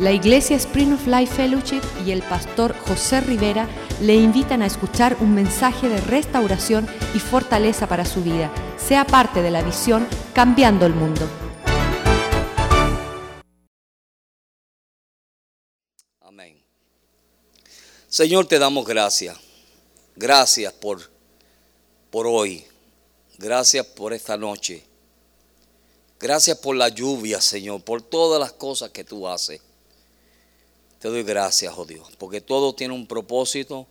La Iglesia Spring of Life Fellowship y el pastor José Rivera le invitan a escuchar un mensaje de restauración y fortaleza para su vida. Sea parte de la visión Cambiando el Mundo. Amén. Señor, te damos gracias. Gracias por, por hoy. Gracias por esta noche. Gracias por la lluvia, Señor, por todas las cosas que tú haces. Te doy gracias, oh Dios, porque todo tiene un propósito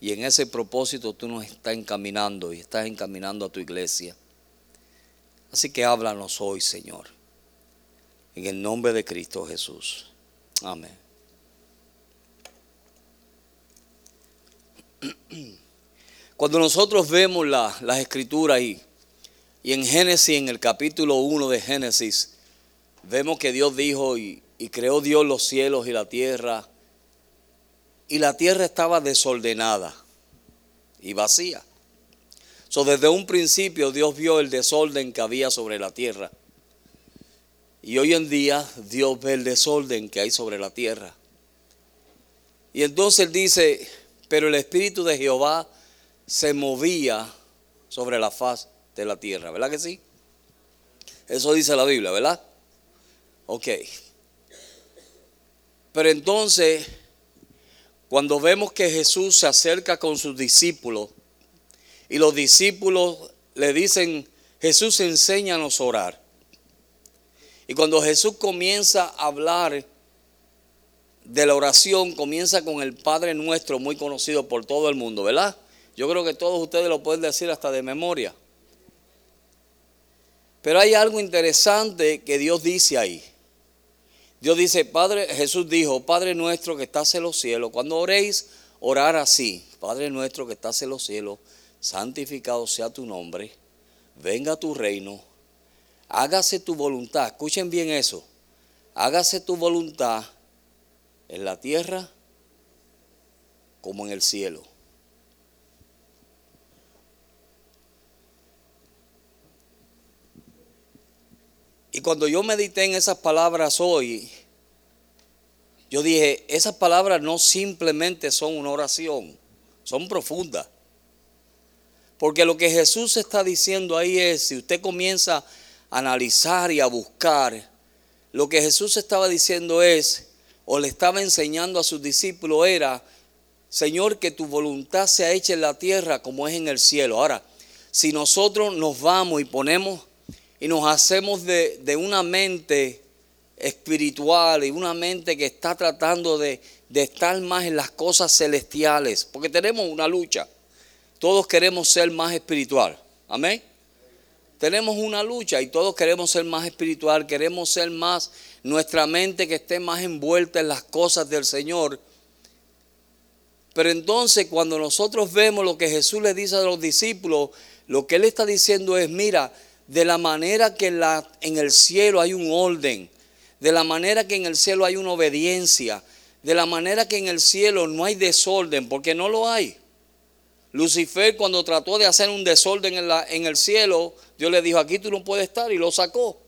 y en ese propósito tú nos estás encaminando y estás encaminando a tu iglesia. Así que háblanos hoy, Señor, en el nombre de Cristo Jesús. Amén. Cuando nosotros vemos las escrituras y, y en Génesis, en el capítulo 1 de Génesis, vemos que Dios dijo y, y creó Dios los cielos y la tierra. Y la tierra estaba desordenada y vacía. So, desde un principio Dios vio el desorden que había sobre la tierra. Y hoy en día Dios ve el desorden que hay sobre la tierra. Y entonces él dice, pero el Espíritu de Jehová se movía sobre la faz de la tierra, ¿verdad que sí? Eso dice la Biblia, ¿verdad? Ok. Pero entonces, cuando vemos que Jesús se acerca con sus discípulos y los discípulos le dicen, Jesús enséñanos a orar. Y cuando Jesús comienza a hablar de la oración, comienza con el Padre Nuestro, muy conocido por todo el mundo, ¿verdad? Yo creo que todos ustedes lo pueden decir hasta de memoria. Pero hay algo interesante que Dios dice ahí. Dios dice, Padre, Jesús dijo, Padre nuestro que estás en los cielos, cuando oréis, orar así, Padre nuestro que estás en los cielos, santificado sea tu nombre, venga tu reino, hágase tu voluntad, escuchen bien eso, hágase tu voluntad en la tierra como en el cielo. Y cuando yo medité en esas palabras hoy, yo dije, esas palabras no simplemente son una oración, son profundas. Porque lo que Jesús está diciendo ahí es, si usted comienza a analizar y a buscar, lo que Jesús estaba diciendo es, o le estaba enseñando a sus discípulos era, Señor, que tu voluntad sea hecha en la tierra como es en el cielo. Ahora, si nosotros nos vamos y ponemos y nos hacemos de, una mente espiritual y una mente que está tratando de, de estar más en las cosas celestiales, porque tenemos una lucha. Todos queremos ser más espiritual. Amén. Tenemos una lucha y todos queremos ser más espiritual, queremos ser más, nuestra mente que esté más envuelta en las cosas del Señor. Pero entonces cuando nosotros vemos lo que Jesús le dice a los discípulos, lo que Él está diciendo es, mira, de la manera que en, el cielo hay un orden, de la manera que en el cielo hay una obediencia, de la manera que en el cielo no hay desorden, porque no lo hay. Lucifer cuando trató de hacer un desorden en, en el cielo, Dios le dijo, aquí tú no puedes estar y lo sacó.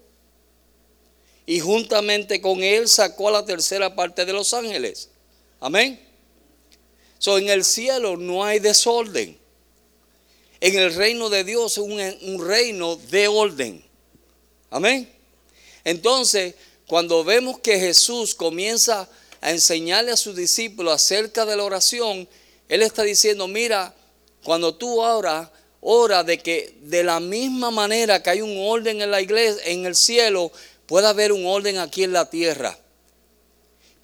Y juntamente con él sacó a la tercera parte de los ángeles. Amén. So, en el cielo no hay desorden en el reino de Dios es un, reino de orden. Amén. Entonces, cuando vemos que Jesús comienza a enseñarle a sus discípulos acerca de la oración, Él está diciendo, mira, cuando tú oras, ora de que de la misma manera que hay un orden en la iglesia, en el cielo, pueda haber un orden aquí en la tierra.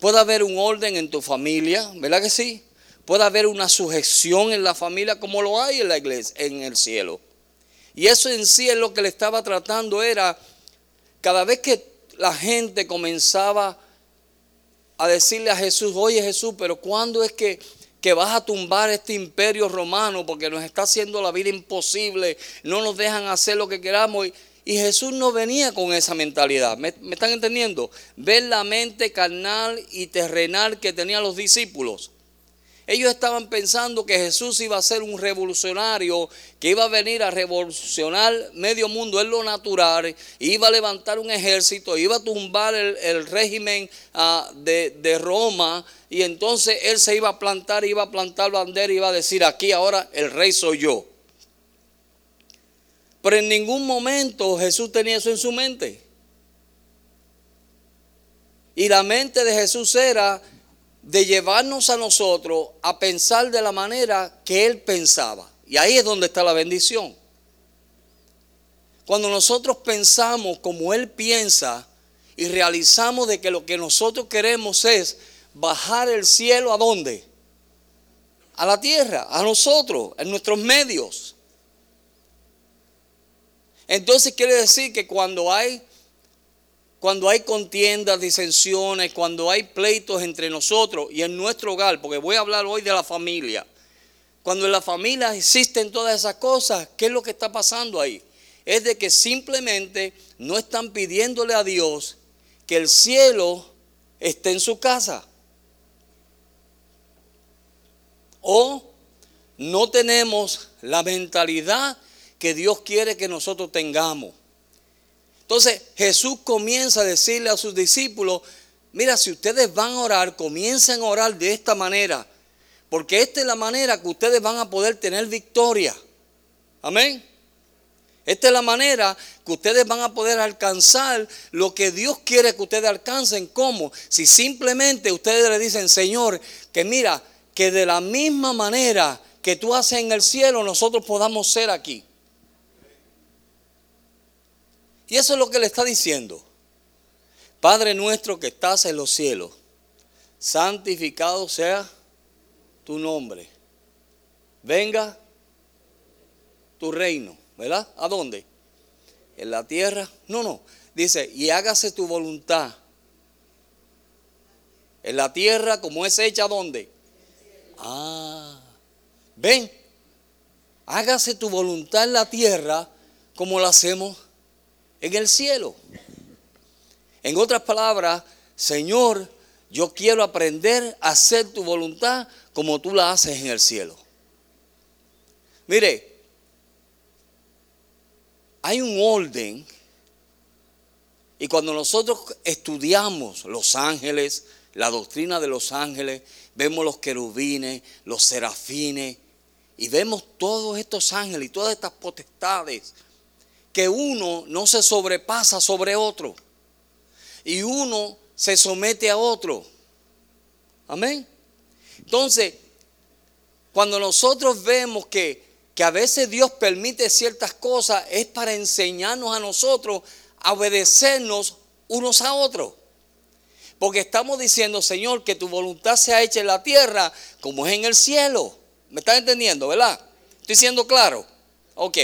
Puede haber un orden en tu familia, ¿verdad que sí? Pueda haber una sujeción en la familia como lo hay en la iglesia, en el cielo. Y eso en sí es lo que le estaba tratando, era cada vez que la gente comenzaba a decirle a Jesús, oye Jesús, pero ¿cuándo es que, que vas a tumbar este imperio romano? Porque nos está haciendo la vida imposible, no nos dejan hacer lo que queramos. Y, Jesús no venía con esa mentalidad. ¿Me, ¿Me, están entendiendo? Ver la mente carnal y terrenal que tenían los discípulos. Ellos estaban pensando que Jesús iba a ser un revolucionario, que iba a venir a revolucionar medio mundo en lo natural, iba a levantar un ejército, iba a tumbar el, régimen ah, de, Roma, y entonces él se iba a plantar, iba a plantar bandera, iba a decir, aquí ahora el rey soy yo. Pero en ningún momento Jesús tenía eso en su mente. Y la mente de Jesús era de llevarnos a nosotros a pensar de la manera que Él pensaba. Y ahí es donde está la bendición. Cuando nosotros pensamos como Él piensa y realizamos de que lo que nosotros queremos es bajar el cielo a dónde? A la tierra, a nosotros, en nuestros medios. Entonces quiere decir que cuando hay cuando hay contiendas, disensiones, cuando hay pleitos entre nosotros y en nuestro hogar, porque voy a hablar hoy de la familia. Cuando en la familia existen todas esas cosas, ¿qué es lo que está pasando ahí? Es de que simplemente no están pidiéndole a Dios que el cielo esté en su casa. O no tenemos la mentalidad que Dios quiere que nosotros tengamos. Entonces Jesús comienza a decirle a sus discípulos, mira, si ustedes van a orar, comiencen a orar de esta manera, porque esta es la manera que ustedes van a poder tener victoria. Amén. Esta es la manera que ustedes van a poder alcanzar lo que Dios quiere que ustedes alcancen. ¿Cómo? Si simplemente ustedes le dicen, Señor, que mira, que de la misma manera que tú haces en el cielo, nosotros podamos ser aquí. Y eso es lo que le está diciendo. Padre nuestro que estás en los cielos, santificado sea tu nombre. Venga tu reino, ¿verdad? ¿A dónde? En la tierra. No, no. Dice, y hágase tu voluntad. En la tierra como es hecha, ¿dónde? Ah, ven, hágase tu voluntad en la tierra como la hacemos en el cielo. En otras palabras, Señor, yo quiero aprender a hacer tu voluntad como tú la haces en el cielo. Mire, hay un orden y cuando nosotros estudiamos los ángeles, la doctrina de los ángeles, vemos los querubines, los serafines y vemos todos estos ángeles y todas estas potestades que uno no se sobrepasa sobre otro y uno se somete a otro. Amén. Entonces, cuando nosotros vemos que, que a veces Dios permite ciertas cosas, es para enseñarnos a nosotros a obedecernos unos a otros. Porque estamos diciendo, Señor, que tu voluntad sea hecha en la tierra como es en el cielo. ¿Me estás entendiendo, verdad? ¿Estoy siendo claro? Ok.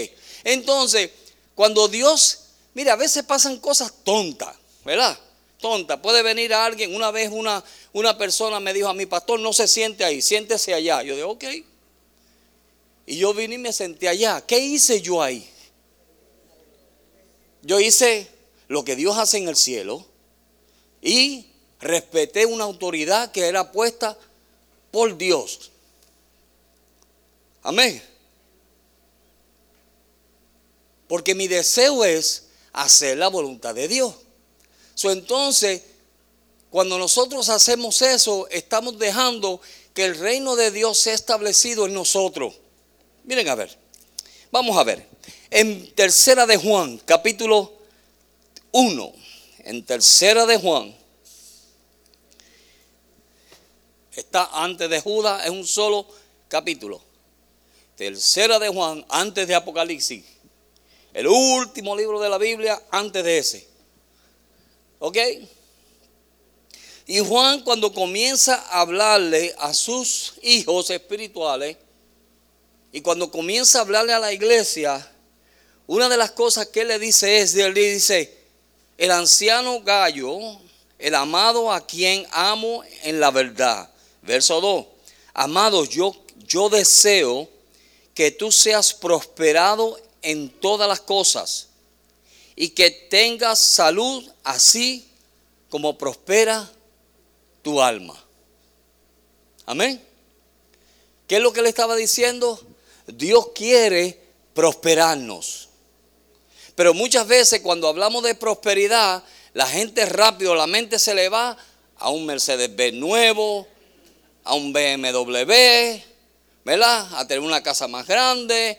Entonces, cuando Dios, mira, a veces pasan cosas tontas, ¿verdad? Tontas. Puede venir a alguien, una vez una, una persona me dijo a mi pastor, no se siente ahí, siéntese allá. Yo digo, ok. Y yo vine y me senté allá. ¿Qué hice yo ahí? Yo hice lo que Dios hace en el cielo y respeté una autoridad que era puesta por Dios. Amén. Porque mi deseo es hacer la voluntad de Dios. So, entonces, cuando nosotros hacemos eso, estamos dejando que el reino de Dios sea establecido en nosotros. Miren a ver, vamos a ver. En tercera de Juan, capítulo 1, en tercera de Juan, está antes de Judas, es un solo capítulo. Tercera de Juan, antes de Apocalipsis. El último libro de la Biblia antes de ese. ¿Ok? Y Juan cuando comienza a hablarle a sus hijos espirituales y cuando comienza a hablarle a la iglesia, una de las cosas que él le dice es, él le dice, el anciano gallo, el amado a quien amo en la verdad. Verso 2, amado, yo, yo deseo que tú seas prosperado en todas las cosas y que tengas salud así como prospera tu alma. Amén. ¿Qué es lo que le estaba diciendo? Dios quiere prosperarnos. Pero muchas veces cuando hablamos de prosperidad, la gente rápido, la mente se le va a un Mercedes-Benz nuevo, a un BMW, ¿verdad? A tener una casa más grande,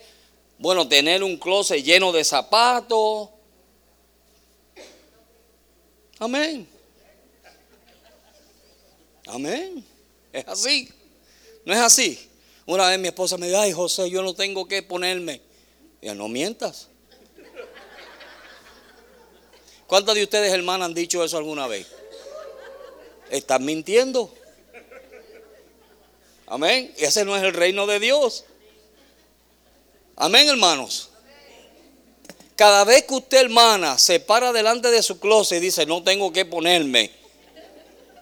bueno, tener un closet lleno de zapatos. Amén. Amén. Es así. No es así. Una vez mi esposa me dijo, ay José, yo no tengo que ponerme. Y no mientas. ¿Cuántas de ustedes, hermanas, han dicho eso alguna vez? Están mintiendo. Amén. Ese no es el reino de Dios. Amén, hermanos. Cada vez que usted, hermana, se para delante de su closet y dice, no tengo que ponerme,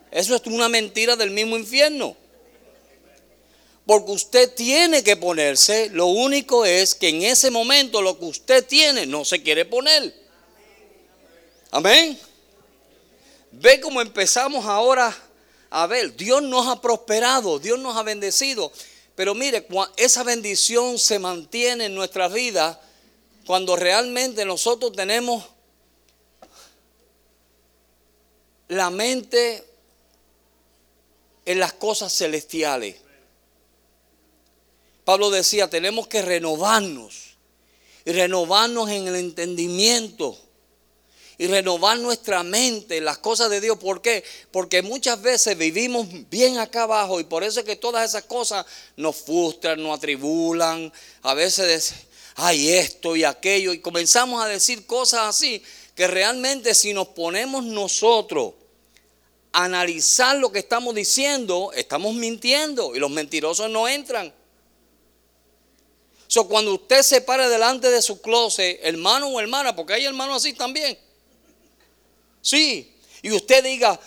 eso es una mentira del mismo infierno. Porque usted tiene que ponerse, lo único es que en ese momento lo que usted tiene no se quiere poner. Amén. Ve cómo empezamos ahora a ver. Dios nos ha prosperado, Dios nos ha bendecido. Pero mire, esa bendición se mantiene en nuestra vida cuando realmente nosotros tenemos la mente en las cosas celestiales. Pablo decía, tenemos que renovarnos y renovarnos en el entendimiento y renovar nuestra mente en las cosas de Dios. ¿Por qué? Porque muchas veces vivimos bien acá abajo y por eso es que todas esas cosas nos frustran, nos atribulan. A veces hay esto y aquello y comenzamos a decir cosas así que realmente si nos ponemos nosotros a analizar lo que estamos diciendo, estamos mintiendo y los mentirosos no entran. So, cuando usted se pare delante de su closet, hermano o hermana, porque hay hermanos así también, Sí. Y usted diga,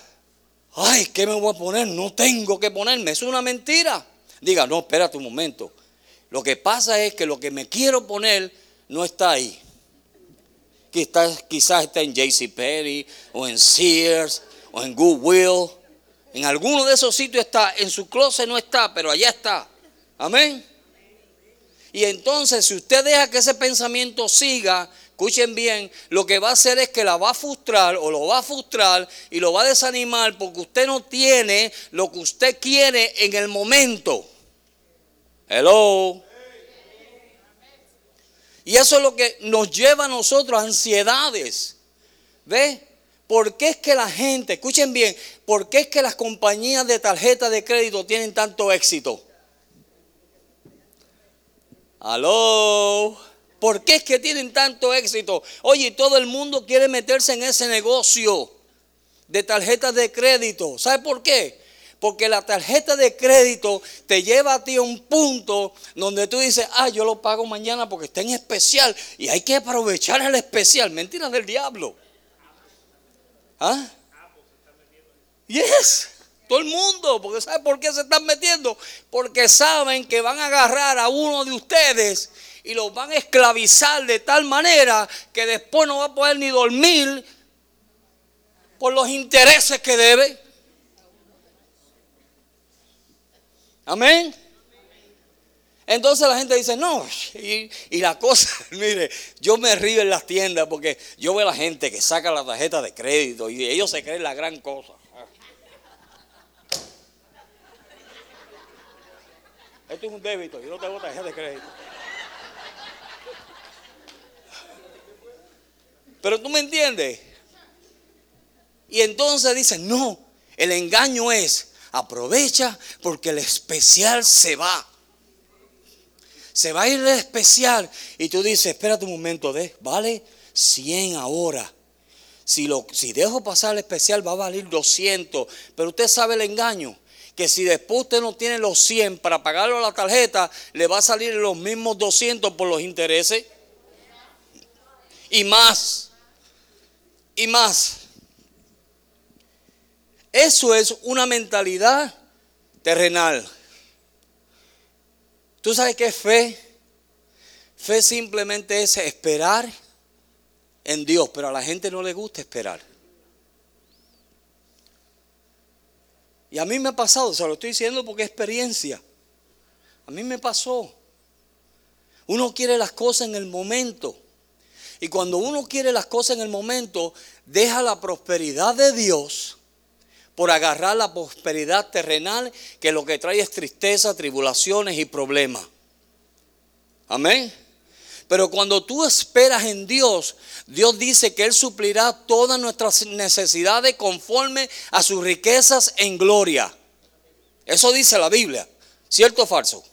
ay, ¿qué me voy a poner? No tengo que ponerme. Es una mentira. Diga, no, espérate un momento. Lo que pasa es que lo que me quiero poner no está ahí. Quizás, quizás está en JCPenney o en Sears o en Goodwill. En alguno de esos sitios está. En su closet no está, pero allá está. Amén. Y entonces, si usted deja que ese pensamiento siga, escuchen bien, lo que va a hacer es que la va a frustrar o lo va a frustrar y lo va a desanimar porque usted no tiene lo que usted quiere en el momento. Hello. Y eso es lo que nos lleva a nosotros ansiedades. ¿Ve? ¿Por qué es que la gente, escuchen bien, por qué es que las compañías de tarjeta de crédito tienen tanto éxito? Aló. ¿Por qué es que tienen tanto éxito? Oye, todo el mundo quiere meterse en ese negocio de tarjetas de crédito. ¿Sabe por qué? Porque la tarjeta de crédito te lleva a ti a un punto donde tú dices, ah, yo lo pago mañana porque está en especial y hay que aprovechar el especial. Mentira del diablo. ¿Ah? Yes. Todo el mundo, porque ¿sabe por qué se están metiendo? Porque saben que van a agarrar a uno de ustedes y los van a esclavizar de tal manera que después no va a poder ni dormir por los intereses que debe. Amén. Entonces la gente dice, no, y, y, la cosa, mire, yo me río en las tiendas porque yo veo a la gente que saca la tarjeta de crédito y ellos se creen la gran cosa. Esto es un débito, yo no tengo tarjeta de crédito. Pero tú me entiendes. Y entonces dicen, no, el engaño es, aprovecha porque el especial se va. Se va a ir el especial. Y tú dices, espérate un momento, vale 100 ahora. Si, lo, si dejo pasar el especial va a valer 200. Pero usted sabe el engaño. Que si después usted no tiene los 100 para pagarlo a la tarjeta, le va a salir los mismos 200 por los intereses. Y más y más. Eso es una mentalidad terrenal. ¿Tú sabes qué es fe? Fe simplemente es esperar en Dios, pero a la gente no le gusta esperar. Y a mí me ha pasado, se lo estoy diciendo porque es experiencia. A mí me pasó. Uno quiere las cosas en el momento. Y cuando uno quiere las cosas en el momento, deja la prosperidad de Dios por agarrar la prosperidad terrenal que lo que trae es tristeza, tribulaciones y problemas. Amén. Pero cuando tú esperas en Dios, Dios dice que Él suplirá todas nuestras necesidades conforme a sus riquezas en gloria. Eso dice la Biblia. ¿Cierto o falso?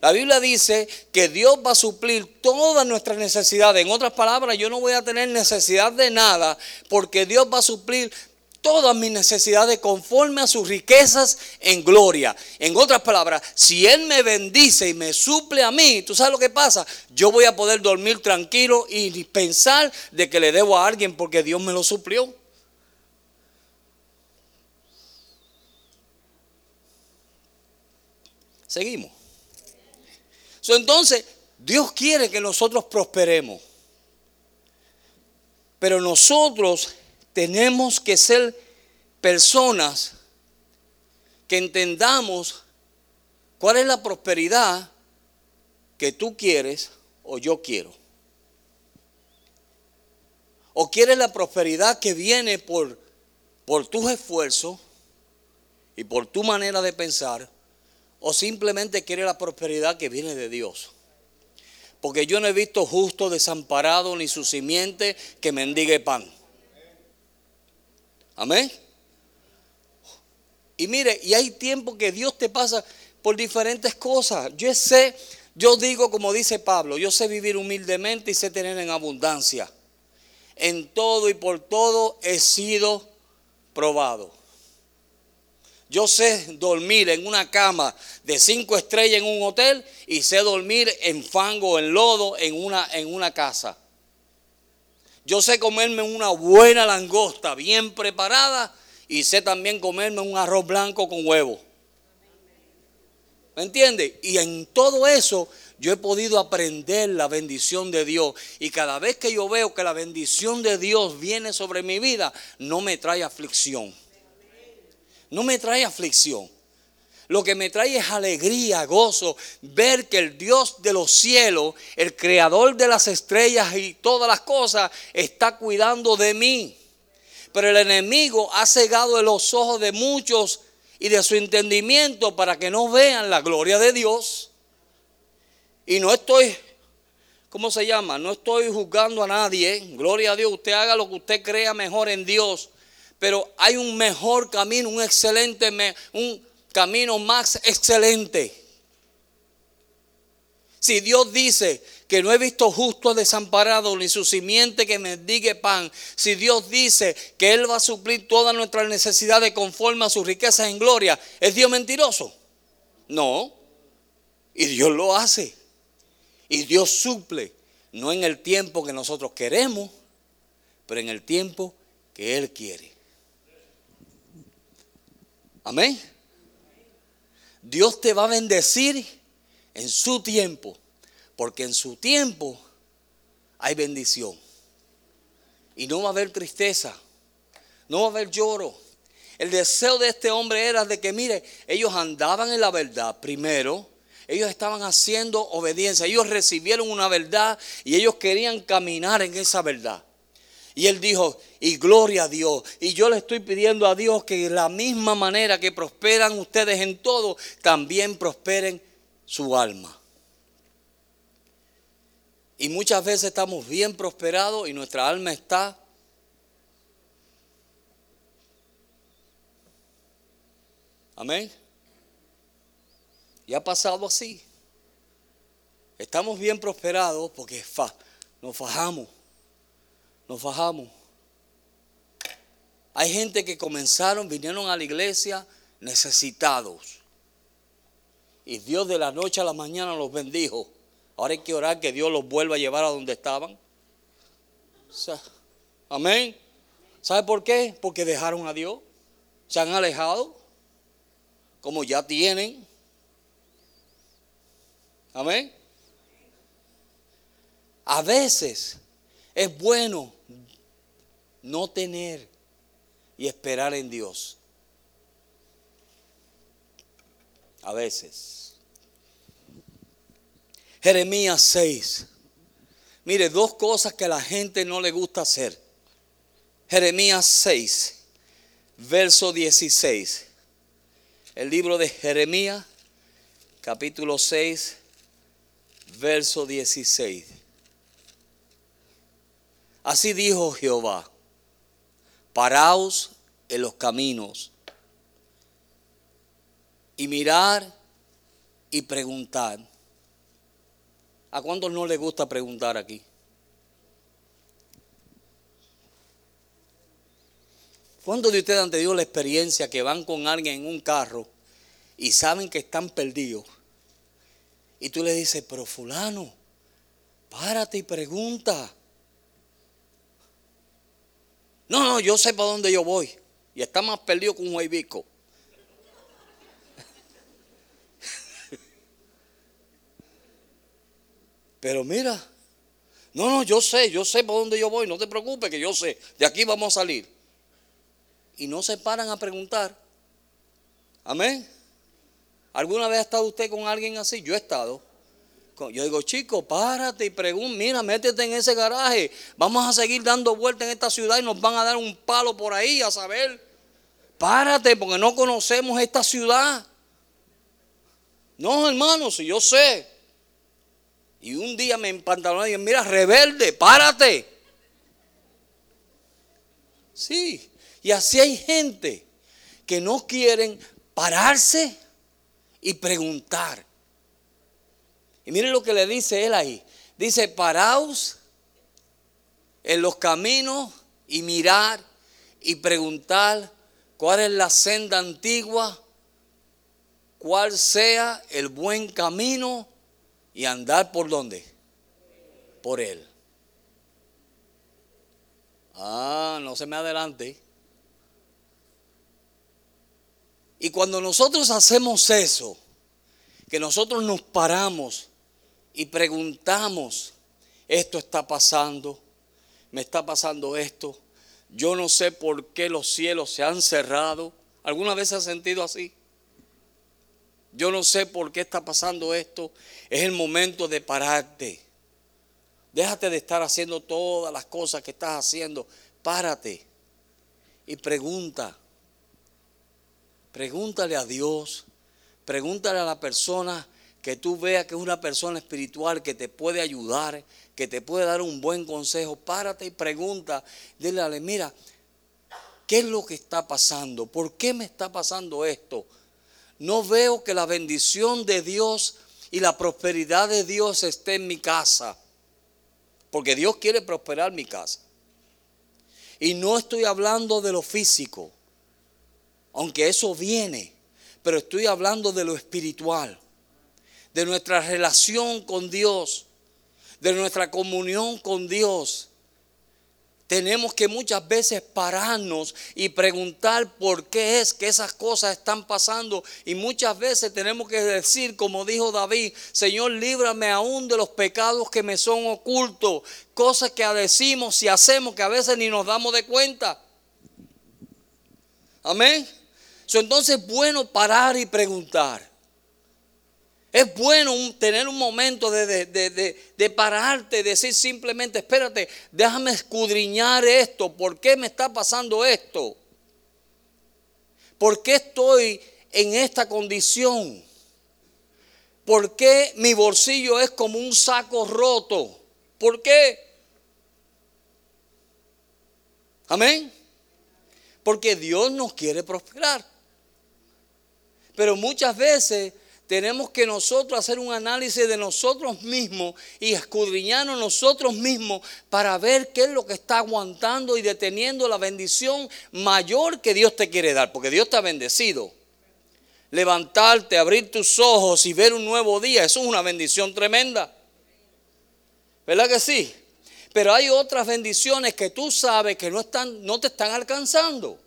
La Biblia dice que Dios va a suplir todas nuestras necesidades. En otras palabras, yo no voy a tener necesidad de nada porque Dios va a suplir todas mis necesidades conforme a sus riquezas en gloria. En otras palabras, si Él me bendice y me suple a mí, ¿tú sabes lo que pasa? Yo voy a poder dormir tranquilo y pensar de que le debo a alguien porque Dios me lo suplió. Seguimos. Entonces, Dios quiere que nosotros prosperemos. Pero nosotros tenemos que ser personas que entendamos cuál es la prosperidad que tú quieres o yo quiero. O quieres la prosperidad que viene por, por tus esfuerzos y por tu manera de pensar, o simplemente quieres la prosperidad que viene de Dios. Porque yo no he visto justo desamparado ni su simiente que mendigue pan. Amén. Y mire, y hay tiempo que Dios te pasa por diferentes cosas. Yo sé, yo digo como dice Pablo, yo sé vivir humildemente y sé tener en abundancia. En todo y por todo he sido probado. Yo sé dormir en una cama de cinco estrellas en un hotel y sé dormir en fango, en lodo, en una, en una casa. Yo sé comerme una buena langosta bien preparada y sé también comerme un arroz blanco con huevo. ¿Me entiende? Y en todo eso yo he podido aprender la bendición de Dios. Y cada vez que yo veo que la bendición de Dios viene sobre mi vida, no me trae aflicción. No me trae aflicción. Lo que me trae es alegría, gozo, ver que el Dios de los cielos, el creador de las estrellas y todas las cosas, está cuidando de mí. Pero el enemigo ha cegado los ojos de muchos y de su entendimiento para que no vean la gloria de Dios. Y no estoy, ¿cómo se llama? No estoy juzgando a nadie. Gloria a Dios, usted haga lo que usted crea mejor en Dios. Pero hay un mejor camino, un excelente, un camino más excelente. Si Dios dice que no he visto justo desamparado ni su simiente que me diga pan, si Dios dice que Él va a suplir todas nuestras necesidades conforme a sus riquezas en gloria, ¿es Dios mentiroso? No. Y Dios lo hace. Y Dios suple, no en el tiempo que nosotros queremos, pero en el tiempo que Él quiere. Amén. Dios te va a bendecir en su tiempo, porque en su tiempo hay bendición. Y no va a haber tristeza, no va a haber lloro. El deseo de este hombre era de que, mire, ellos andaban en la verdad primero, ellos estaban haciendo obediencia, ellos recibieron una verdad y ellos querían caminar en esa verdad. Y él dijo, y gloria a Dios. Y yo le estoy pidiendo a Dios que de la misma manera que prosperan ustedes en todo, también prosperen su alma. Y muchas veces estamos bien prosperados y nuestra alma está Amén. Y ha pasado así. Estamos bien prosperados porque nos fajamos nos fajamos. Hay gente que comenzaron, vinieron a la iglesia necesitados. Y Dios de la noche a la mañana los bendijo. Ahora hay que orar que Dios los vuelva a llevar a donde estaban. amén. ¿Sabe por qué? Porque dejaron a Dios. Se han alejado. Como ya tienen. Amén. A veces es bueno no tener y esperar en Dios. A veces. Jeremías 6. Mire, dos cosas que a la gente no le gusta hacer. Jeremías 6, verso 16. El libro de Jeremías, capítulo 6, verso 16. Así dijo Jehová, paraos en los caminos y mirar y preguntar. ¿A cuántos no les gusta preguntar aquí? ¿Cuántos de ustedes han tenido la experiencia que van con alguien en un carro y saben que están perdidos? Y tú le dices, pero fulano, párate y pregunta. No, no, yo sé para dónde yo voy. Y está más perdido que un huevico. Pero mira, no, no, yo sé, yo sé para dónde yo voy, no te preocupes que yo sé, de aquí vamos a salir. Y no se paran a preguntar. Amén. ¿Alguna vez ha estado usted con alguien así? Yo he estado. Yo digo, chico, párate y pregunta, mira, métete en ese garaje. Vamos a seguir dando vueltas en esta ciudad y nos van a dar un palo por ahí a saber. Párate porque no conocemos esta ciudad. No, hermano, si yo sé. Y un día me empantaloné y dije, mira, rebelde, párate. Sí, y así hay gente que no quieren pararse y preguntar. Y miren lo que le dice él ahí. Dice, paraos en los caminos y mirar y preguntar cuál es la senda antigua, cuál sea el buen camino y andar por dónde? Por él. Ah, no se me adelante. Y cuando nosotros hacemos eso, que nosotros nos paramos y preguntamos, esto está pasando, me está pasando esto, yo no sé por qué los cielos se han cerrado. ¿Alguna vez se ha sentido así? Yo no sé por qué está pasando esto. Es el momento de pararte. Déjate de estar haciendo todas las cosas que estás haciendo. Párate y pregunta. Pregúntale a Dios. Pregúntale a la persona que tú veas que es una persona espiritual que te puede ayudar, que te puede dar un buen consejo. Párate y pregunta. Dile, mira, ¿qué es lo que está pasando? ¿Por qué me está pasando esto? No veo que la bendición de Dios y la prosperidad de Dios esté en mi casa. Porque Dios quiere prosperar mi casa. Y no estoy hablando de lo físico, aunque eso viene, pero estoy hablando de lo espiritual, de nuestra relación con Dios, de nuestra comunión con Dios tenemos que muchas veces pararnos y preguntar por qué es que esas cosas están pasando. Y muchas veces tenemos que decir, como dijo David, Señor, líbrame aún de los pecados que me son ocultos. Cosas que decimos y hacemos que a veces ni nos damos de cuenta. Amén. entonces es bueno parar y preguntar. Es bueno tener un momento de, de, pararte, decir simplemente, espérate, déjame escudriñar esto, ¿por qué me está pasando esto? ¿Por qué estoy en esta condición? ¿Por qué mi bolsillo es como un saco roto? ¿Por qué? Amén. Porque Dios nos quiere prosperar. Pero muchas veces tenemos que nosotros hacer un análisis de nosotros mismos y escudriñarnos nosotros mismos para ver qué es lo que está aguantando y deteniendo la bendición mayor que Dios te quiere dar, porque Dios te bendecido. Levantarte, abrir tus ojos y ver un nuevo día, eso es una bendición tremenda. ¿Verdad que sí? Pero hay otras bendiciones que tú sabes que no, están, no te están alcanzando.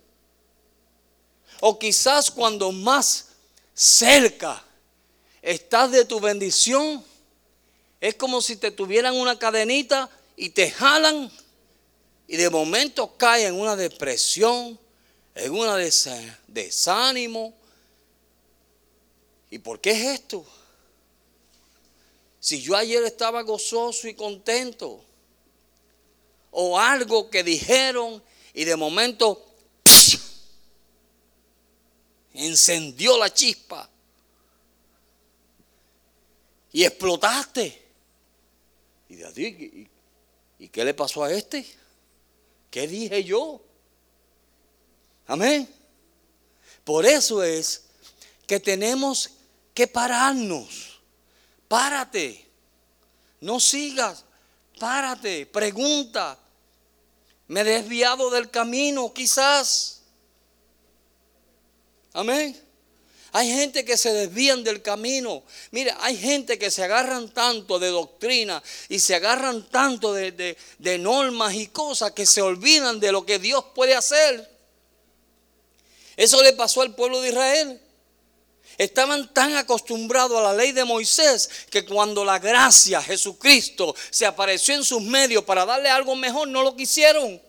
O quizás cuando más cerca estás de tu bendición, es como si te tuvieran una cadenita y te jalan y de momento caes en una depresión, en un desánimo. ¿Y por qué es esto? Si yo ayer estaba gozoso y contento, o algo que dijeron y de momento encendió la chispa y explotaste. Y de ¿y, ¿y qué le pasó a este? ¿Qué dije yo? Amén. Por eso es que tenemos que pararnos. Párate. No sigas. Párate. Pregunta. Me he desviado del camino, quizás. Amén. Hay gente que se desvían del camino. Mira, hay gente que se agarran tanto de doctrina y se agarran tanto de, de, normas y cosas que se olvidan de lo que Dios puede hacer. Eso le pasó al pueblo de Israel. Estaban tan acostumbrados a la ley de Moisés que cuando la gracia, Jesucristo, se apareció en sus medios para darle algo mejor, no lo quisieron.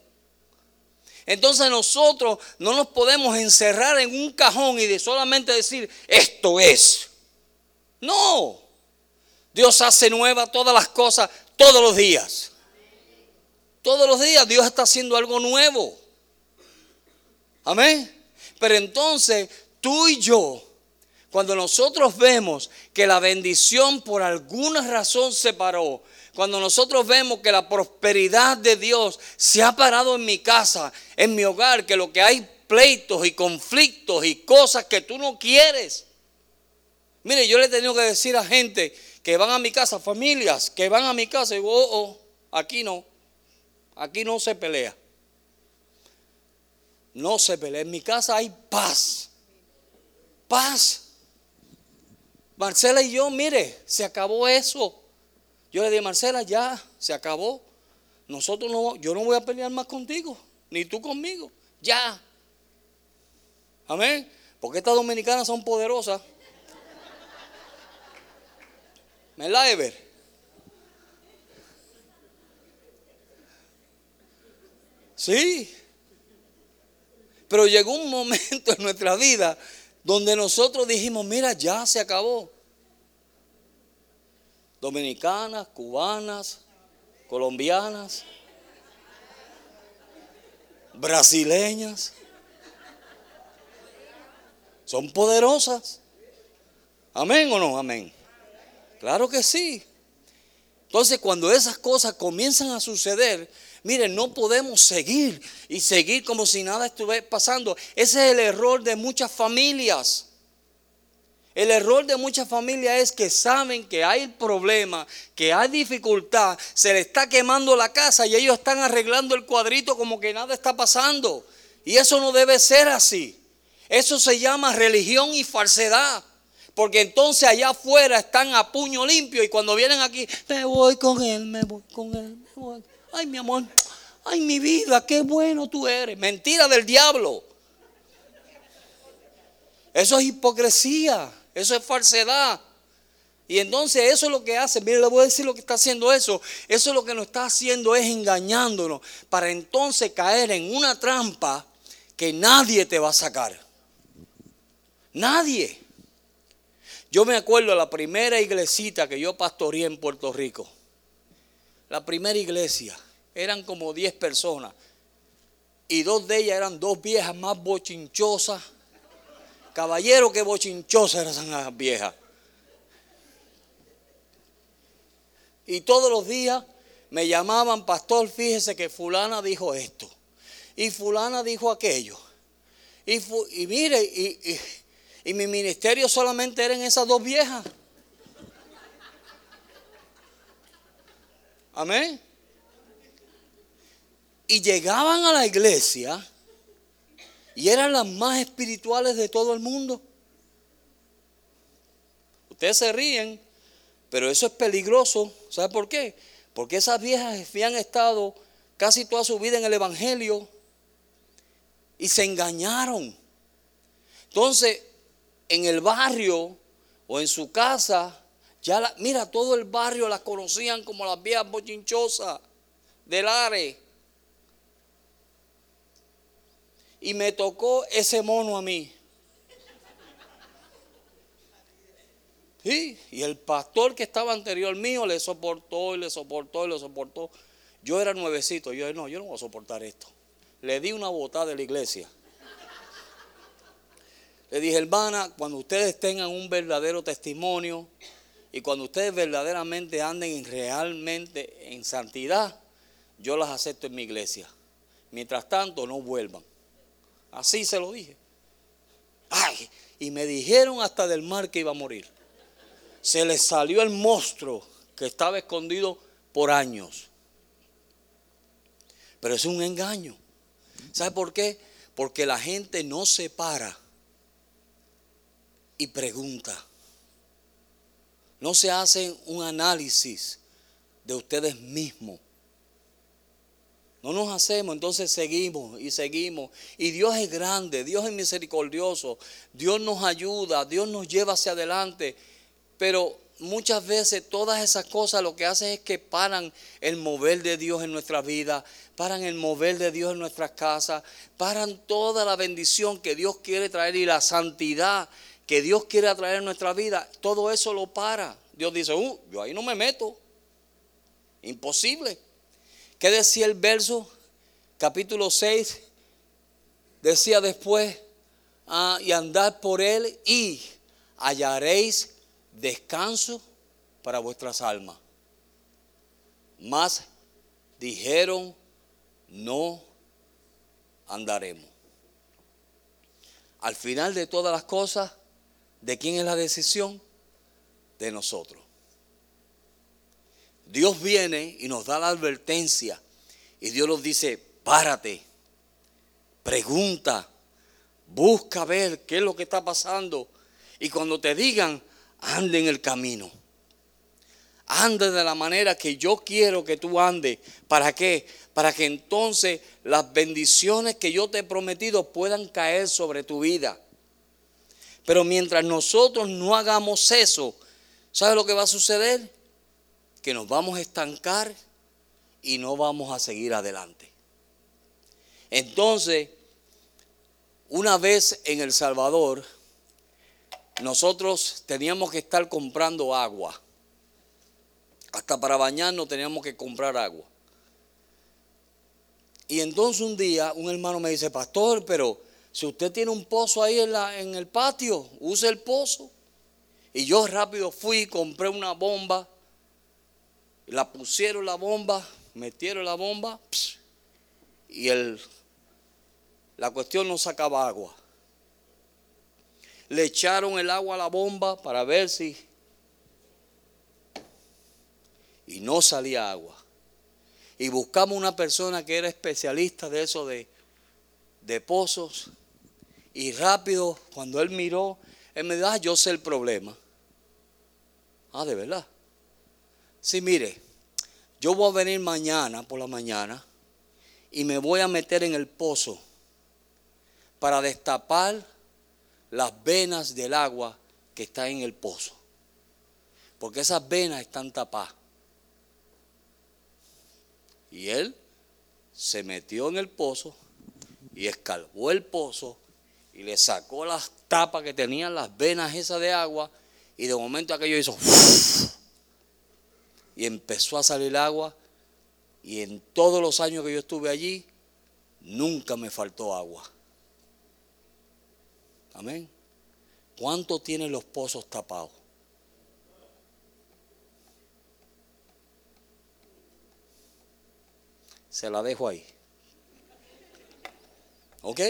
Entonces nosotros no nos podemos encerrar en un cajón y solamente decir, esto es. No. Dios hace nueva todas las cosas todos los días. Todos los días Dios está haciendo algo nuevo. Amén. Pero entonces tú y yo, cuando nosotros vemos que la bendición por alguna razón se paró, cuando nosotros vemos que la prosperidad de Dios se ha parado en mi casa, en mi hogar, que lo que hay pleitos y conflictos y cosas que tú no quieres. Mire, yo le he tenido que decir a gente que van a mi casa, familias que van a mi casa, y digo, oh, oh, aquí no, aquí no se pelea. No se pelea. En mi casa hay paz. Paz. Marcela y yo, mire, se acabó eso. Yo le dije, Marcela, ya, se acabó. Nosotros no, yo no voy a pelear más contigo, ni tú conmigo. Ya. Amén. Porque estas dominicanas son poderosas. ¿Verdad, Ever? Sí. Pero llegó un momento en nuestra vida donde nosotros dijimos, mira, ya se acabó dominicanas, cubanas, colombianas, brasileñas. Son poderosas. Amén o no, amén. Claro que sí. Entonces cuando esas cosas comienzan a suceder, miren, no podemos seguir y seguir como si nada estuviera pasando. Ese es el error de muchas familias. El error de muchas familias es que saben que hay problema, que hay dificultad, se le está quemando la casa y ellos están arreglando el cuadrito como que nada está pasando. Y eso no debe ser así. Eso se llama religión y falsedad. Porque entonces allá afuera están a puño limpio y cuando vienen aquí, me voy con él, me voy con él, me voy. Ay, mi amor, ay, mi vida, qué bueno tú eres. Mentira del diablo. Eso es hipocresía. Eso es falsedad. Y entonces eso es lo que hace. Mire, le voy a decir lo que está haciendo eso. Eso es lo que nos está haciendo es engañándonos para entonces caer en una trampa que nadie te va a sacar. Nadie. Yo me acuerdo de la primera iglesita que yo pastoreé en Puerto Rico. La primera iglesia. Eran como 10 personas. Y dos de ellas eran dos viejas más bochinchosas Caballero, qué bochinchosa era esa vieja. Y todos los días me llamaban, pastor, fíjese que fulana dijo esto. Y fulana dijo aquello. Y, y mire, y, y mi ministerio solamente eran esas dos viejas. Amén. Y llegaban a la iglesia y eran las más espirituales de todo el mundo. Ustedes se ríen, pero eso es peligroso. ¿Sabe por qué? Porque esas viejas habían estado casi toda su vida en el Evangelio y se engañaron. Entonces, en el barrio o en su casa, ya mira, todo el barrio las conocían como las viejas bochinchosas del Are. y me tocó ese mono a mí. Sí, y el pastor que estaba anterior mío le soportó y le soportó y le soportó. Yo era nuevecito, yo no, yo no voy a soportar esto. Le di una botada de la iglesia. Le dije, hermana, cuando ustedes tengan un verdadero testimonio y cuando ustedes verdaderamente anden realmente en santidad, yo las acepto en mi iglesia. Mientras tanto, no vuelvan. Así se lo dije. Ay, y me dijeron hasta del mar que iba a morir. Se les salió el monstruo que estaba escondido por años. Pero es un engaño. ¿Sabe por qué? Porque la gente no se para y pregunta. No se hacen un análisis de ustedes mismos. No nos hacemos, entonces seguimos y seguimos. Y Dios es grande, Dios es misericordioso, Dios nos ayuda, Dios nos lleva hacia adelante. Pero muchas veces todas esas cosas lo que hacen es que paran el mover de Dios en nuestra vida, paran el mover de Dios en nuestras casas, paran toda la bendición que Dios quiere traer y la santidad que Dios quiere traer en nuestra vida. Todo eso lo para. Dios dice, uh, yo ahí no me meto. Imposible. ¿Qué decía el verso? Capítulo 6. Decía después, ah, y andad por él y hallaréis descanso para vuestras almas. Mas dijeron, no andaremos. Al final de todas las cosas, ¿de quién es la decisión? De nosotros. Dios viene y nos da la advertencia y Dios nos dice, párate, pregunta, busca ver qué es lo que está pasando y cuando te digan, ande en el camino. Ande de la manera que yo quiero que tú andes. ¿Para qué? Para que entonces las bendiciones que yo te he prometido puedan caer sobre tu vida. Pero mientras nosotros no hagamos eso, ¿sabes lo que va a suceder? Que nos vamos a estancar y no vamos a seguir adelante. Entonces, una vez en El Salvador, nosotros teníamos que estar comprando agua. Hasta para bañarnos teníamos que comprar agua. Y entonces un día un hermano me dice, pastor, pero si usted tiene un pozo ahí en, el patio, use el pozo. Y yo rápido fui, compré una bomba, la pusieron la bomba, metieron la bomba y el, la cuestión no sacaba agua. Le echaron el agua a la bomba para ver si... Y no salía agua. Y buscamos una persona que era especialista de eso de, de pozos. Y rápido, cuando él miró, él me dijo, ah, yo sé el problema. Ah, de verdad. Sí, mire, yo voy a venir mañana por la mañana y me voy a meter en el pozo para destapar las venas del agua que está en el pozo. Porque esas venas están tapadas. Y él se metió en el pozo y escalvó el pozo y le sacó las tapas que tenían las venas esas de agua y de momento aquello hizo y empezó a salir agua y en todos los años que yo estuve allí, nunca me faltó agua. Amén. ¿Cuánto tienen los pozos tapados? Se la dejo ahí. ¿Ok?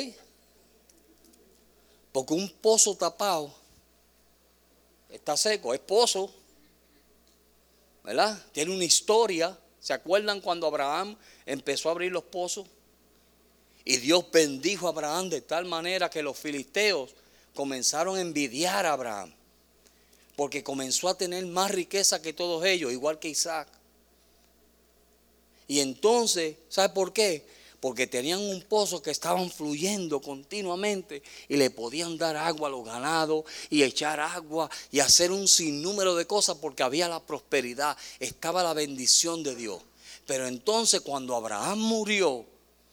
Porque un pozo tapado está seco, es pozo. ¿verdad? Tiene una historia. ¿Se acuerdan cuando Abraham empezó a abrir los pozos? Y Dios bendijo a Abraham de tal manera que los filisteos comenzaron a envidiar a Abraham. Porque comenzó a tener más riqueza que todos ellos, igual que Isaac. Y entonces, ¿sabe por qué? Porque tenían un pozo que estaban fluyendo continuamente y le podían dar agua a los ganados y echar agua y hacer un sinnúmero de cosas porque había la prosperidad, estaba la bendición de Dios. Pero entonces cuando Abraham murió,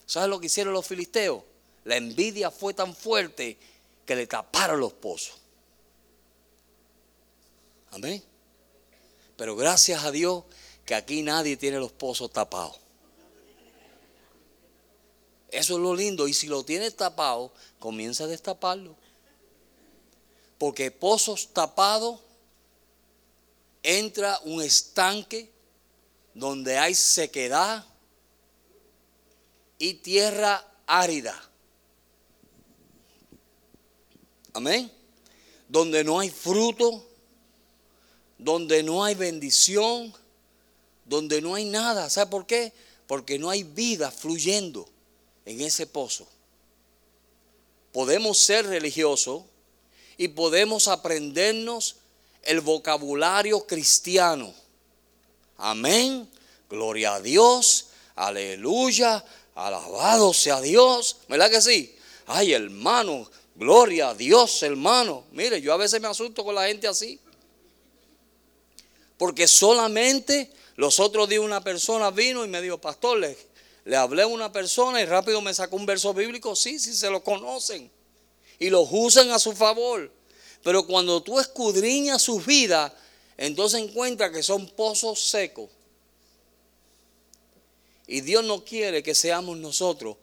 ¿sabes lo que hicieron los filisteos? La envidia fue tan fuerte que le taparon los pozos. Amén. Pero gracias a Dios que aquí nadie tiene los pozos tapados. Eso es lo lindo. Y si lo tienes tapado, comienza a destaparlo. Porque pozos tapados entra un estanque donde hay sequedad y tierra árida. Amén. Donde no hay fruto, donde no hay bendición, donde no hay nada. ¿Sabe por qué? Porque no hay vida fluyendo en ese pozo. Podemos ser religiosos y podemos aprendernos el vocabulario cristiano. Amén. Gloria a Dios. Aleluya. Alabado sea Dios. ¿Verdad que sí? Ay, hermano. Gloria a Dios, hermano. Mire, yo a veces me asusto con la gente así. Porque solamente los otros días una persona vino y me dijo, pastor, le, hablé a una persona y rápido me sacó un verso bíblico. Sí, sí, se lo conocen. Y los usan a su favor. Pero cuando tú escudriñas sus vidas, entonces encuentras que son pozos secos. Y Dios no quiere que seamos nosotros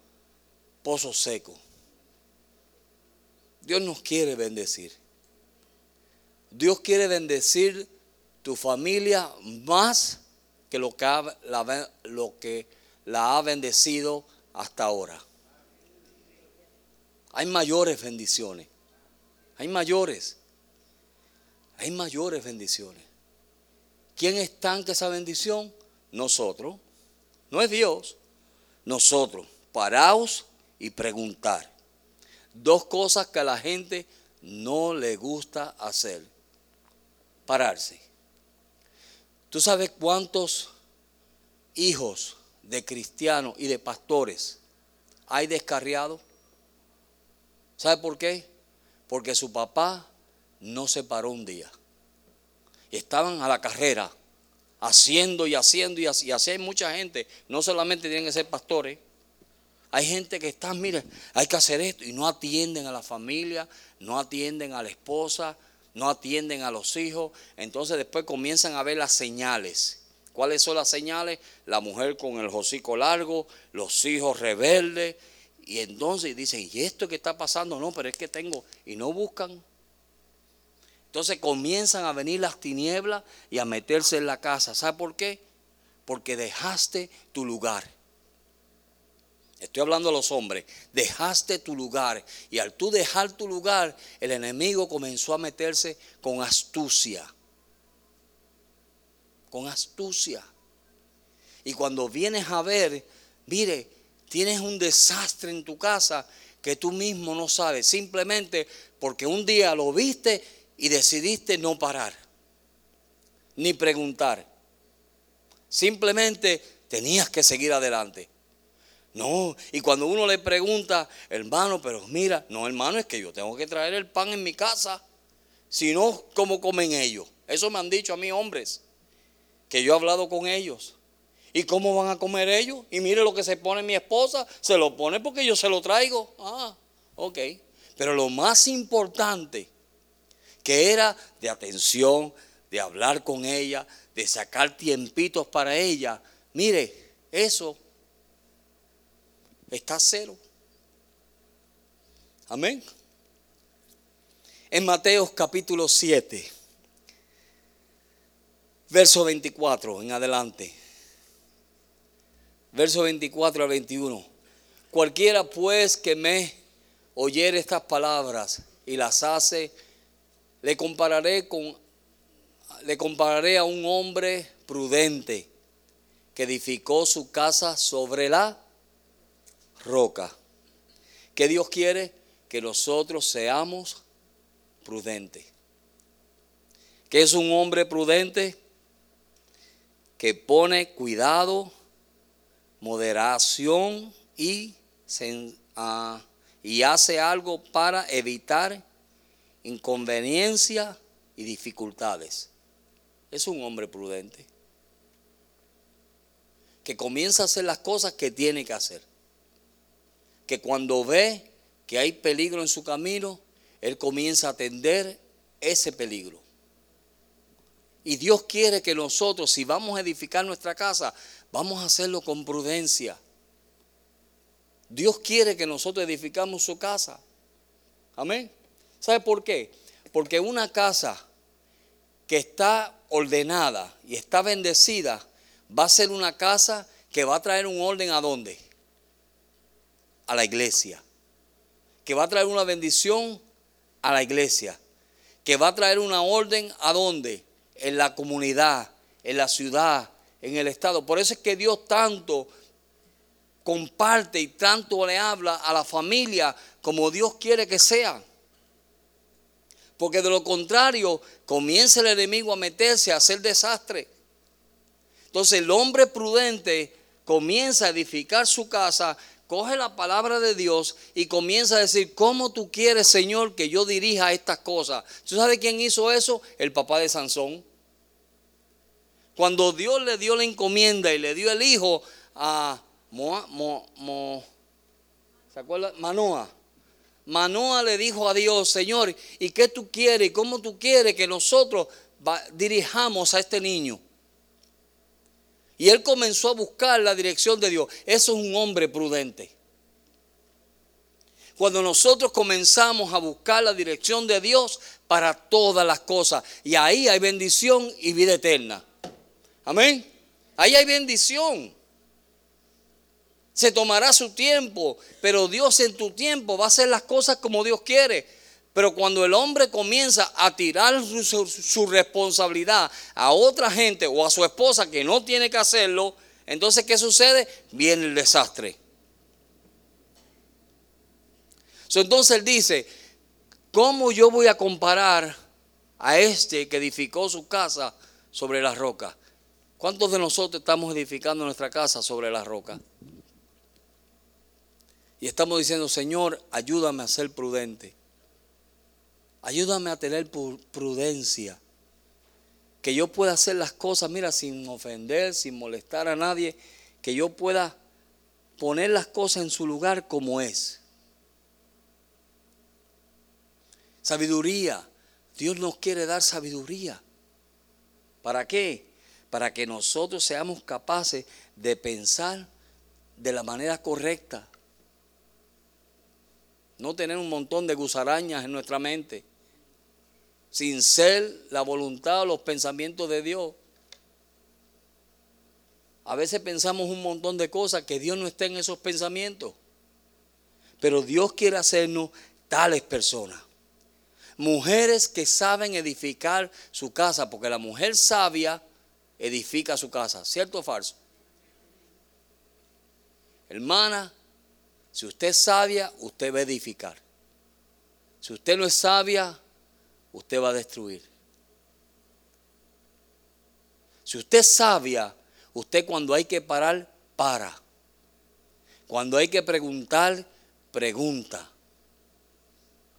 pozos secos. Dios nos quiere bendecir. Dios quiere bendecir tu familia más que lo que la ha bendecido hasta ahora. Hay mayores bendiciones. Hay mayores. Hay mayores bendiciones. ¿Quién estanca esa bendición? Nosotros. No es Dios. Nosotros. Paraos y preguntar. Dos cosas que a la gente no le gusta hacer. Pararse. ¿Tú sabes cuántos hijos de cristianos y de pastores hay descarriados? ¿Sabe por qué? porque su papá no se paró un día. Y estaban a la carrera, haciendo y haciendo y así. así hay mucha gente, no solamente tienen que ser pastores. Hay gente que está, mire, hay que hacer esto y no atienden a la familia, no atienden a la esposa, no atienden a los hijos. Entonces después comienzan a ver las señales. ¿Cuáles son las señales? La mujer con el hocico largo, los hijos rebeldes, y entonces dicen, ¿y esto que está pasando? No, pero es que tengo, y no buscan. Entonces comienzan a venir las tinieblas y a meterse en la casa. ¿Sabe por qué? Porque dejaste tu lugar. Estoy hablando a los hombres. Dejaste tu lugar. Y al tú dejar tu lugar, el enemigo comenzó a meterse con astucia. Con astucia. Y cuando vienes a ver, mire, Tienes un desastre en tu casa que tú mismo no sabes, simplemente porque un día lo viste y decidiste no parar, ni preguntar. Simplemente tenías que seguir adelante. No, y cuando uno le pregunta, hermano, pero mira, no, hermano, es que yo tengo que traer el pan en mi casa. Si no, ¿cómo comen ellos? Eso me han dicho a mí hombres, que yo he hablado con ellos. ¿Y cómo van a comer ellos? Y mire lo que se pone mi esposa, se lo pone porque yo se lo traigo. Ah, ok. Pero lo más importante, que era de atención, de hablar con ella, de sacar tiempitos para ella, mire, eso está cero. Amén. En Mateo capítulo 7, verso 24 en adelante verso 24 al 21. Cualquiera pues que me oyere estas palabras y las hace, le compararé con le compararé a un hombre prudente que edificó su casa sobre la roca. Que Dios quiere que nosotros seamos prudentes. Que es un hombre prudente que pone cuidado moderación y, ah, hace algo para evitar inconveniencias y dificultades. Es un hombre prudente que comienza a hacer las cosas que tiene que hacer. Que cuando ve que hay peligro en su camino, él comienza a atender ese peligro. Y Dios quiere que nosotros, si vamos a edificar nuestra casa, vamos a hacerlo con prudencia. Dios quiere que nosotros edificamos su casa. Amén. ¿Sabe por qué? Porque una casa que está ordenada y está bendecida va a ser una casa que va a traer un orden a dónde? A la iglesia. Que va a traer una bendición a la iglesia. Que va a traer una orden a dónde? En la comunidad, en la ciudad, en el estado. Por eso es que Dios tanto comparte y tanto le habla a la familia como Dios quiere que sea. Porque de lo contrario, comienza el enemigo a meterse a hacer desastre. Entonces el hombre prudente comienza a edificar su casa, coge la palabra de Dios y comienza a decir, ¿cómo tú quieres, Señor, que yo dirija estas cosas? ¿Tú sabes quién hizo eso? El papá de Sansón. Cuando Dios le dio la encomienda y le dio el hijo a ¿se acuerda? Manoa. Manoa le dijo a Dios, Señor, ¿y qué tú quieres? ¿Y cómo tú quieres que nosotros dirijamos a este niño? Y él comenzó a buscar la dirección de Dios. Eso es un hombre prudente. Cuando nosotros comenzamos a buscar la dirección de Dios para todas las cosas. Y ahí hay bendición y vida eterna. Amén. Ahí hay bendición. Se tomará su tiempo, pero Dios en tu tiempo va a hacer las cosas como Dios quiere. Pero cuando el hombre comienza a tirar su, responsabilidad a otra gente o a su esposa que no tiene que hacerlo, entonces ¿qué sucede? Viene el desastre. entonces él dice, ¿cómo yo voy a comparar a este que edificó su casa sobre la roca? ¿Cuántos de nosotros estamos edificando nuestra casa sobre la roca? Y estamos diciendo, Señor, ayúdame a ser prudente. Ayúdame a tener prudencia. Que yo pueda hacer las cosas, mira, sin ofender, sin molestar a nadie. Que yo pueda poner las cosas en su lugar como es. Sabiduría. Dios nos quiere dar sabiduría. ¿Para qué? Para que nosotros seamos capaces de pensar de la manera correcta, no tener un montón de gusarañas en nuestra mente, sin ser la voluntad o los pensamientos de Dios. A veces pensamos un montón de cosas que Dios no está en esos pensamientos. Pero Dios quiere hacernos tales personas. Mujeres que saben edificar su casa, porque la mujer sabia edifica su casa. ¿Cierto o falso? Hermana, si usted es sabia, usted va a edificar. Si usted no es sabia, usted va a destruir. Si usted es sabia, usted cuando hay que parar, para. Cuando hay que preguntar, pregunta.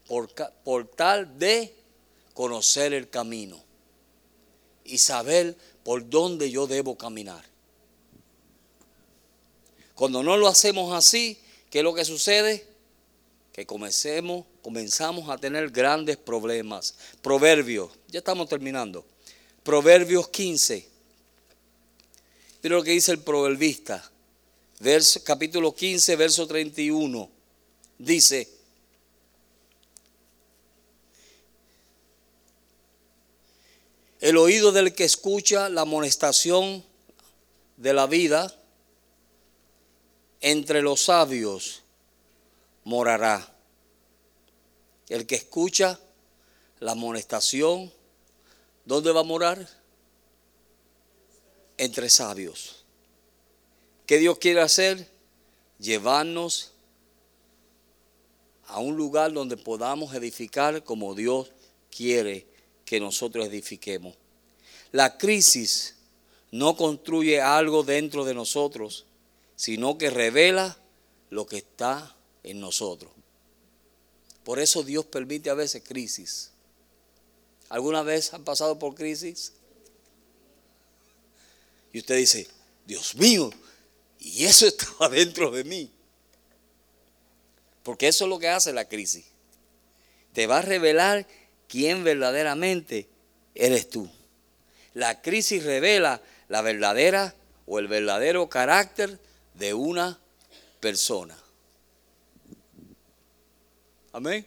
Por, por tal de conocer el camino y saber por dónde yo debo caminar. Cuando no lo hacemos así, ¿Qué es lo que sucede? Que comencemos, comenzamos a tener grandes problemas. Proverbios, ya estamos terminando. Proverbios 15. Mira lo que dice el proverbista. Capítulo 15, verso 31. Dice, el oído del que escucha la amonestación de la vida entre los sabios morará. El que escucha la amonestación, ¿dónde va a morar? Entre sabios. ¿Qué Dios quiere hacer? Llevarnos a un lugar donde podamos edificar como Dios quiere que nosotros edifiquemos. La crisis no construye algo dentro de nosotros, sino que revela lo que está en nosotros. Por eso Dios permite a veces crisis. ¿Alguna vez han pasado por crisis? Y usted dice, Dios mío, y eso estaba dentro de mí. Porque eso es lo que hace la crisis. Te va a revelar quién verdaderamente eres tú. La crisis revela la verdadera o el verdadero carácter de una persona. Amén.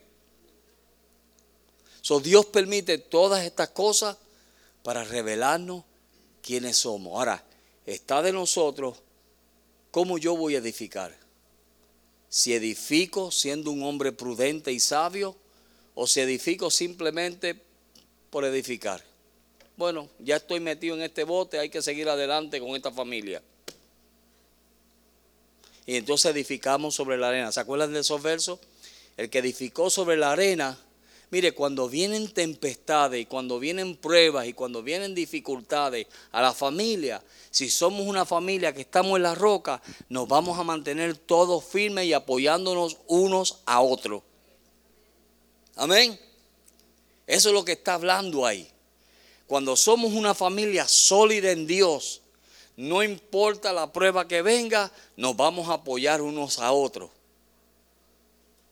So, Dios permite todas estas cosas para revelarnos quiénes somos. Ahora, está de nosotros cómo yo voy a edificar. Si edifico siendo un hombre prudente y sabio o si edifico simplemente por edificar. Bueno, ya estoy metido en este bote, hay que seguir adelante con esta familia. Y entonces edificamos sobre la arena. ¿Se acuerdan de esos versos? El que edificó sobre la arena Mire, cuando vienen tempestades y cuando vienen pruebas y cuando vienen dificultades a la familia, si somos una familia que estamos en la roca, nos vamos a mantener todos firmes y apoyándonos unos a otros. Amén. Eso es lo que está hablando ahí. Cuando somos una familia sólida en Dios, no importa la prueba que venga, nos vamos a apoyar unos a otros.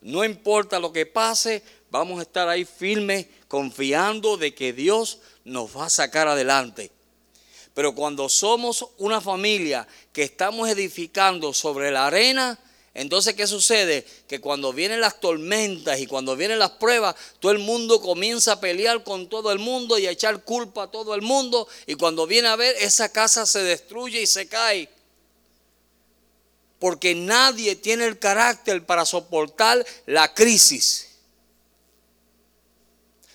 No importa lo que pase, vamos a estar ahí firmes, confiando de que Dios nos va a sacar adelante. Pero cuando somos una familia que estamos edificando sobre la arena, entonces ¿qué sucede? Que cuando vienen las tormentas y cuando vienen las pruebas, todo el mundo comienza a pelear con todo el mundo y a echar culpa a todo el mundo. Y cuando viene a ver, esa casa se destruye y se cae. Porque nadie tiene el carácter para soportar la crisis.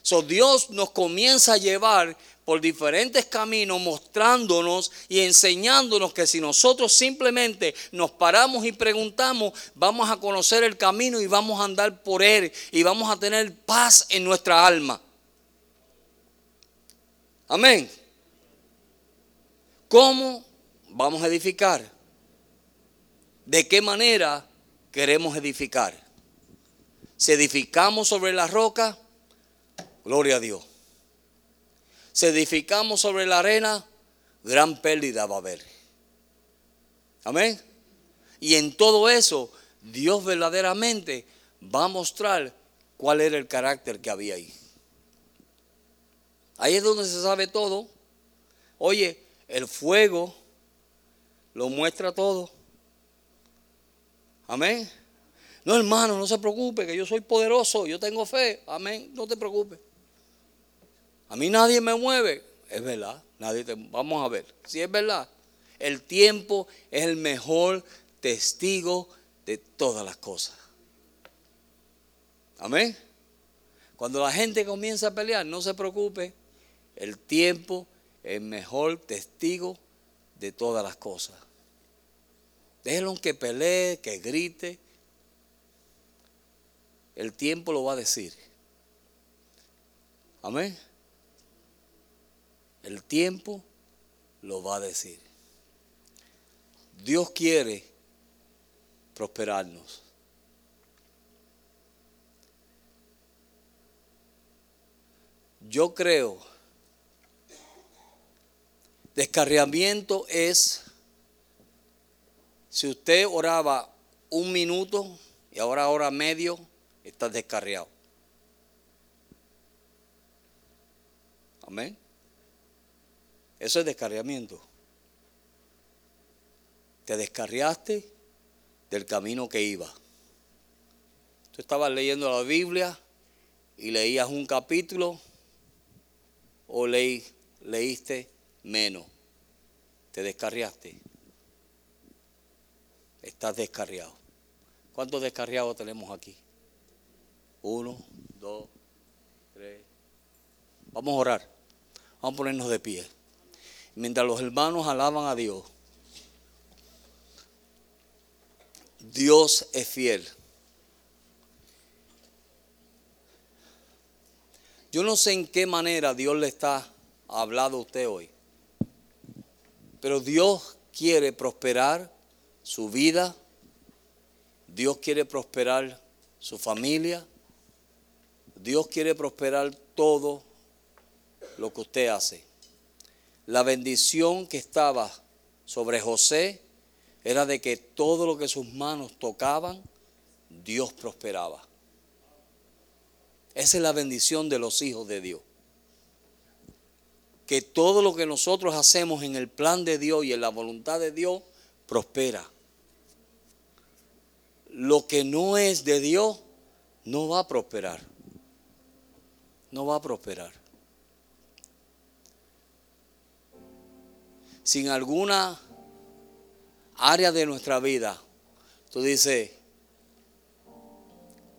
So, Dios nos comienza a llevar por diferentes caminos mostrándonos y enseñándonos que si nosotros simplemente nos paramos y preguntamos, vamos a conocer el camino y vamos a andar por él y vamos a tener paz en nuestra alma. Amén. ¿Cómo vamos a edificar? ¿De qué manera queremos edificar? Si edificamos sobre la roca, Gloria a Dios. Si edificamos sobre la arena, gran pérdida va a haber. Amén. Y en todo eso, Dios verdaderamente va a mostrar cuál era el carácter que había ahí. Ahí es donde se sabe todo. Oye, el fuego lo muestra todo. Amén. No, hermano, no se preocupe, que yo soy poderoso, yo tengo fe. Amén, no te preocupes. A mí nadie me mueve. Es verdad, nadie te, vamos a ver. Si es verdad, el tiempo es el mejor testigo de todas las cosas. Amén. Cuando la gente comienza a pelear, no se preocupe. El tiempo es el mejor testigo de todas las cosas. Déjenlo que pelee, que grite. El tiempo lo va a decir. Amén. El tiempo lo va a decir. Dios quiere prosperarnos. Yo creo, descarriamiento es, si usted oraba un minuto y ahora ora medio, está descarriado. Amén. Eso es descarriamiento. Te descarriaste del camino que iba. Tú estabas leyendo la Biblia y leías un capítulo o leí, leíste menos. Te descarriaste. Estás descarriado. ¿Cuántos descarriados tenemos aquí? Uno, dos, tres. Vamos a orar. Vamos a ponernos de pie mientras los hermanos alaban a Dios, Dios es fiel. Yo no sé en qué manera Dios le está hablando a usted hoy, pero Dios quiere prosperar su vida, Dios quiere prosperar su familia, Dios quiere prosperar todo lo que usted hace la bendición que estaba sobre José era de que todo lo que sus manos tocaban, Dios prosperaba. Esa es la bendición de los hijos de Dios. que todo lo que nosotros hacemos en el plan de Dios y en la voluntad de Dios prospera. Lo que no es de Dios no va a prosperar. No va a prosperar. Sin alguna área de nuestra vida, tú dices,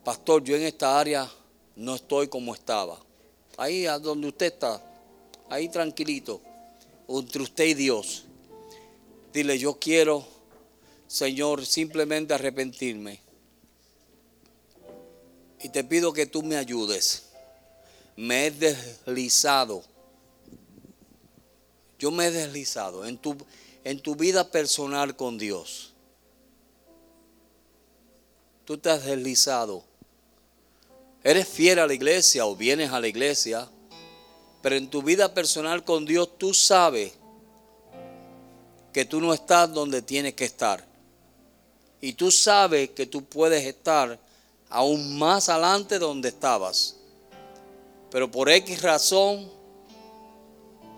pastor, yo en esta área no estoy como estaba. Ahí donde usted está, ahí tranquilito, entre usted y Dios. Dile, yo quiero, Señor, simplemente arrepentirme. Y te pido que tú me ayudes. Me he deslizado. Yo me he deslizado en tu, en tu vida personal con Dios. Tú te has deslizado. Eres fiel a la iglesia o vienes a la iglesia pero en tu vida personal con Dios tú sabes que tú no estás donde tienes que estar. Y tú sabes que tú puedes estar aún más adelante donde estabas. Pero por X razón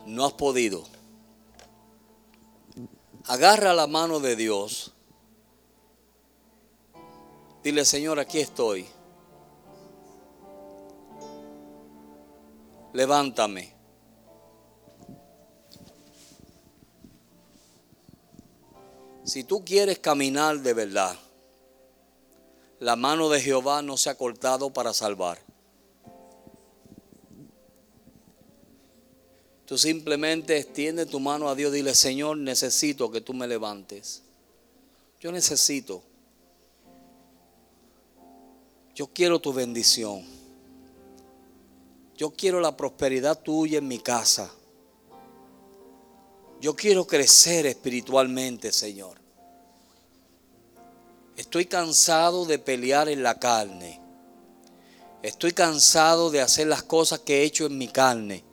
no has podido. Agarra la mano de Dios. Dile, Señor, aquí estoy. levántame. Si tú quieres caminar de verdad, la mano de Jehová no se ha cortado para salvar. Tú simplemente extiende tu mano a Dios, dile, Señor, necesito que tú me levantes. Yo necesito. Yo quiero tu bendición. Yo quiero la prosperidad tuya en mi casa. Yo quiero crecer espiritualmente, Señor. Estoy cansado de pelear en la carne. Estoy cansado de hacer las cosas que he hecho en mi carne.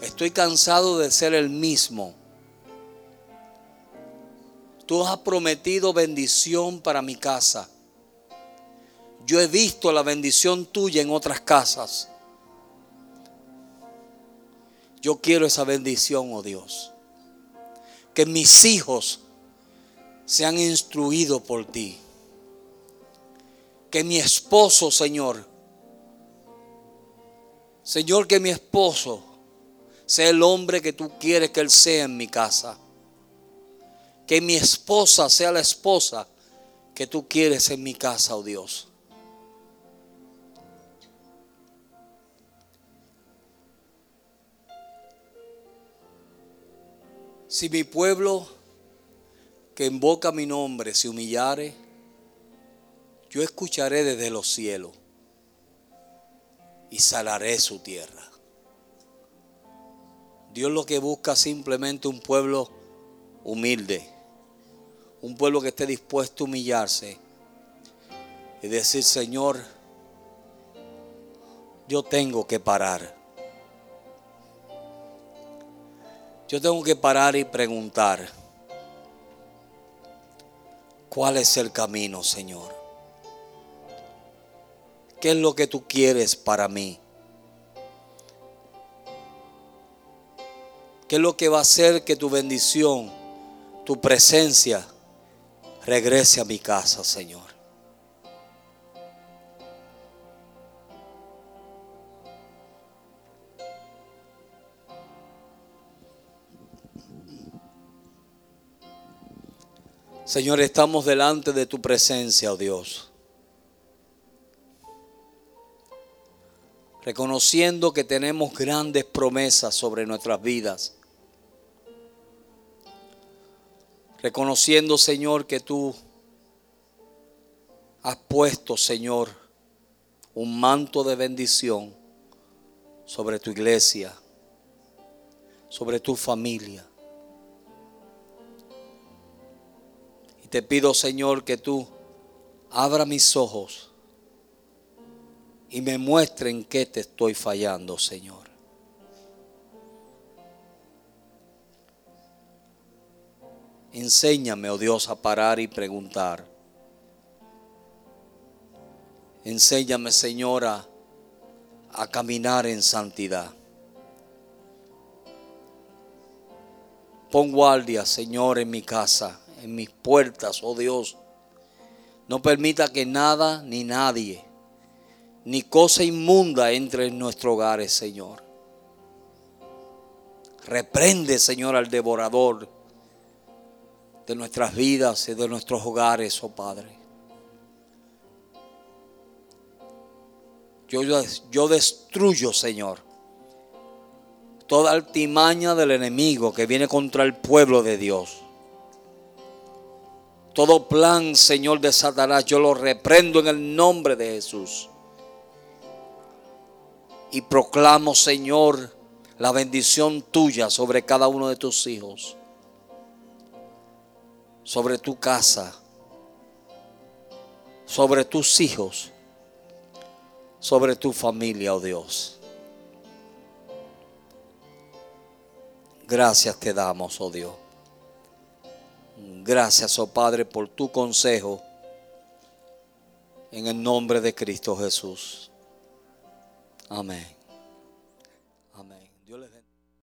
Estoy cansado de ser el mismo. Tú has prometido bendición para mi casa. Yo he visto la bendición tuya en otras casas. Yo quiero esa bendición, oh Dios. Que mis hijos sean instruidos por ti. Que mi esposo, Señor, Señor, que mi esposo sea el hombre que tú quieres que él sea en mi casa. Que mi esposa sea la esposa que tú quieres en mi casa, oh Dios. Si mi pueblo que invoca mi nombre se humillare, yo escucharé desde los cielos y salaré su tierra. Dios lo que busca simplemente un pueblo humilde, un pueblo que esté dispuesto a humillarse y decir, Señor, yo tengo que parar. Yo tengo que parar y preguntar, ¿cuál es el camino, Señor? ¿Qué es lo que tú quieres para mí? ¿Qué es lo que va a hacer que tu bendición, tu presencia, regrese a mi casa, Señor? Señor, estamos delante de tu presencia, oh Dios. Reconociendo que tenemos grandes promesas sobre nuestras vidas. Reconociendo, Señor, que tú has puesto, Señor, un manto de bendición sobre tu iglesia, sobre tu familia. Te pido, Señor, que tú abra mis ojos y me muestre en qué te estoy fallando, Señor. Enséñame, oh Dios, a parar y preguntar. Enséñame, Señora, a caminar en santidad. Pon guardia, Señor, en mi casa, en mis puertas, oh Dios. No permita que nada ni nadie, ni cosa inmunda entre en nuestros hogares, Señor. Reprende, Señor, al devorador de nuestras vidas y de nuestros hogares, oh Padre. Yo, yo destruyo, Señor, toda altimaña del enemigo que viene contra el pueblo de Dios. Todo plan, Señor, de Satanás, yo lo reprendo en el nombre de Jesús. Y proclamo, Señor, la bendición tuya sobre cada uno de tus hijos, sobre tu casa, sobre tus hijos, sobre tu familia, oh Dios. Gracias te damos, oh Dios. Gracias, oh Padre, por tu consejo. En el nombre de Cristo Jesús. Amén.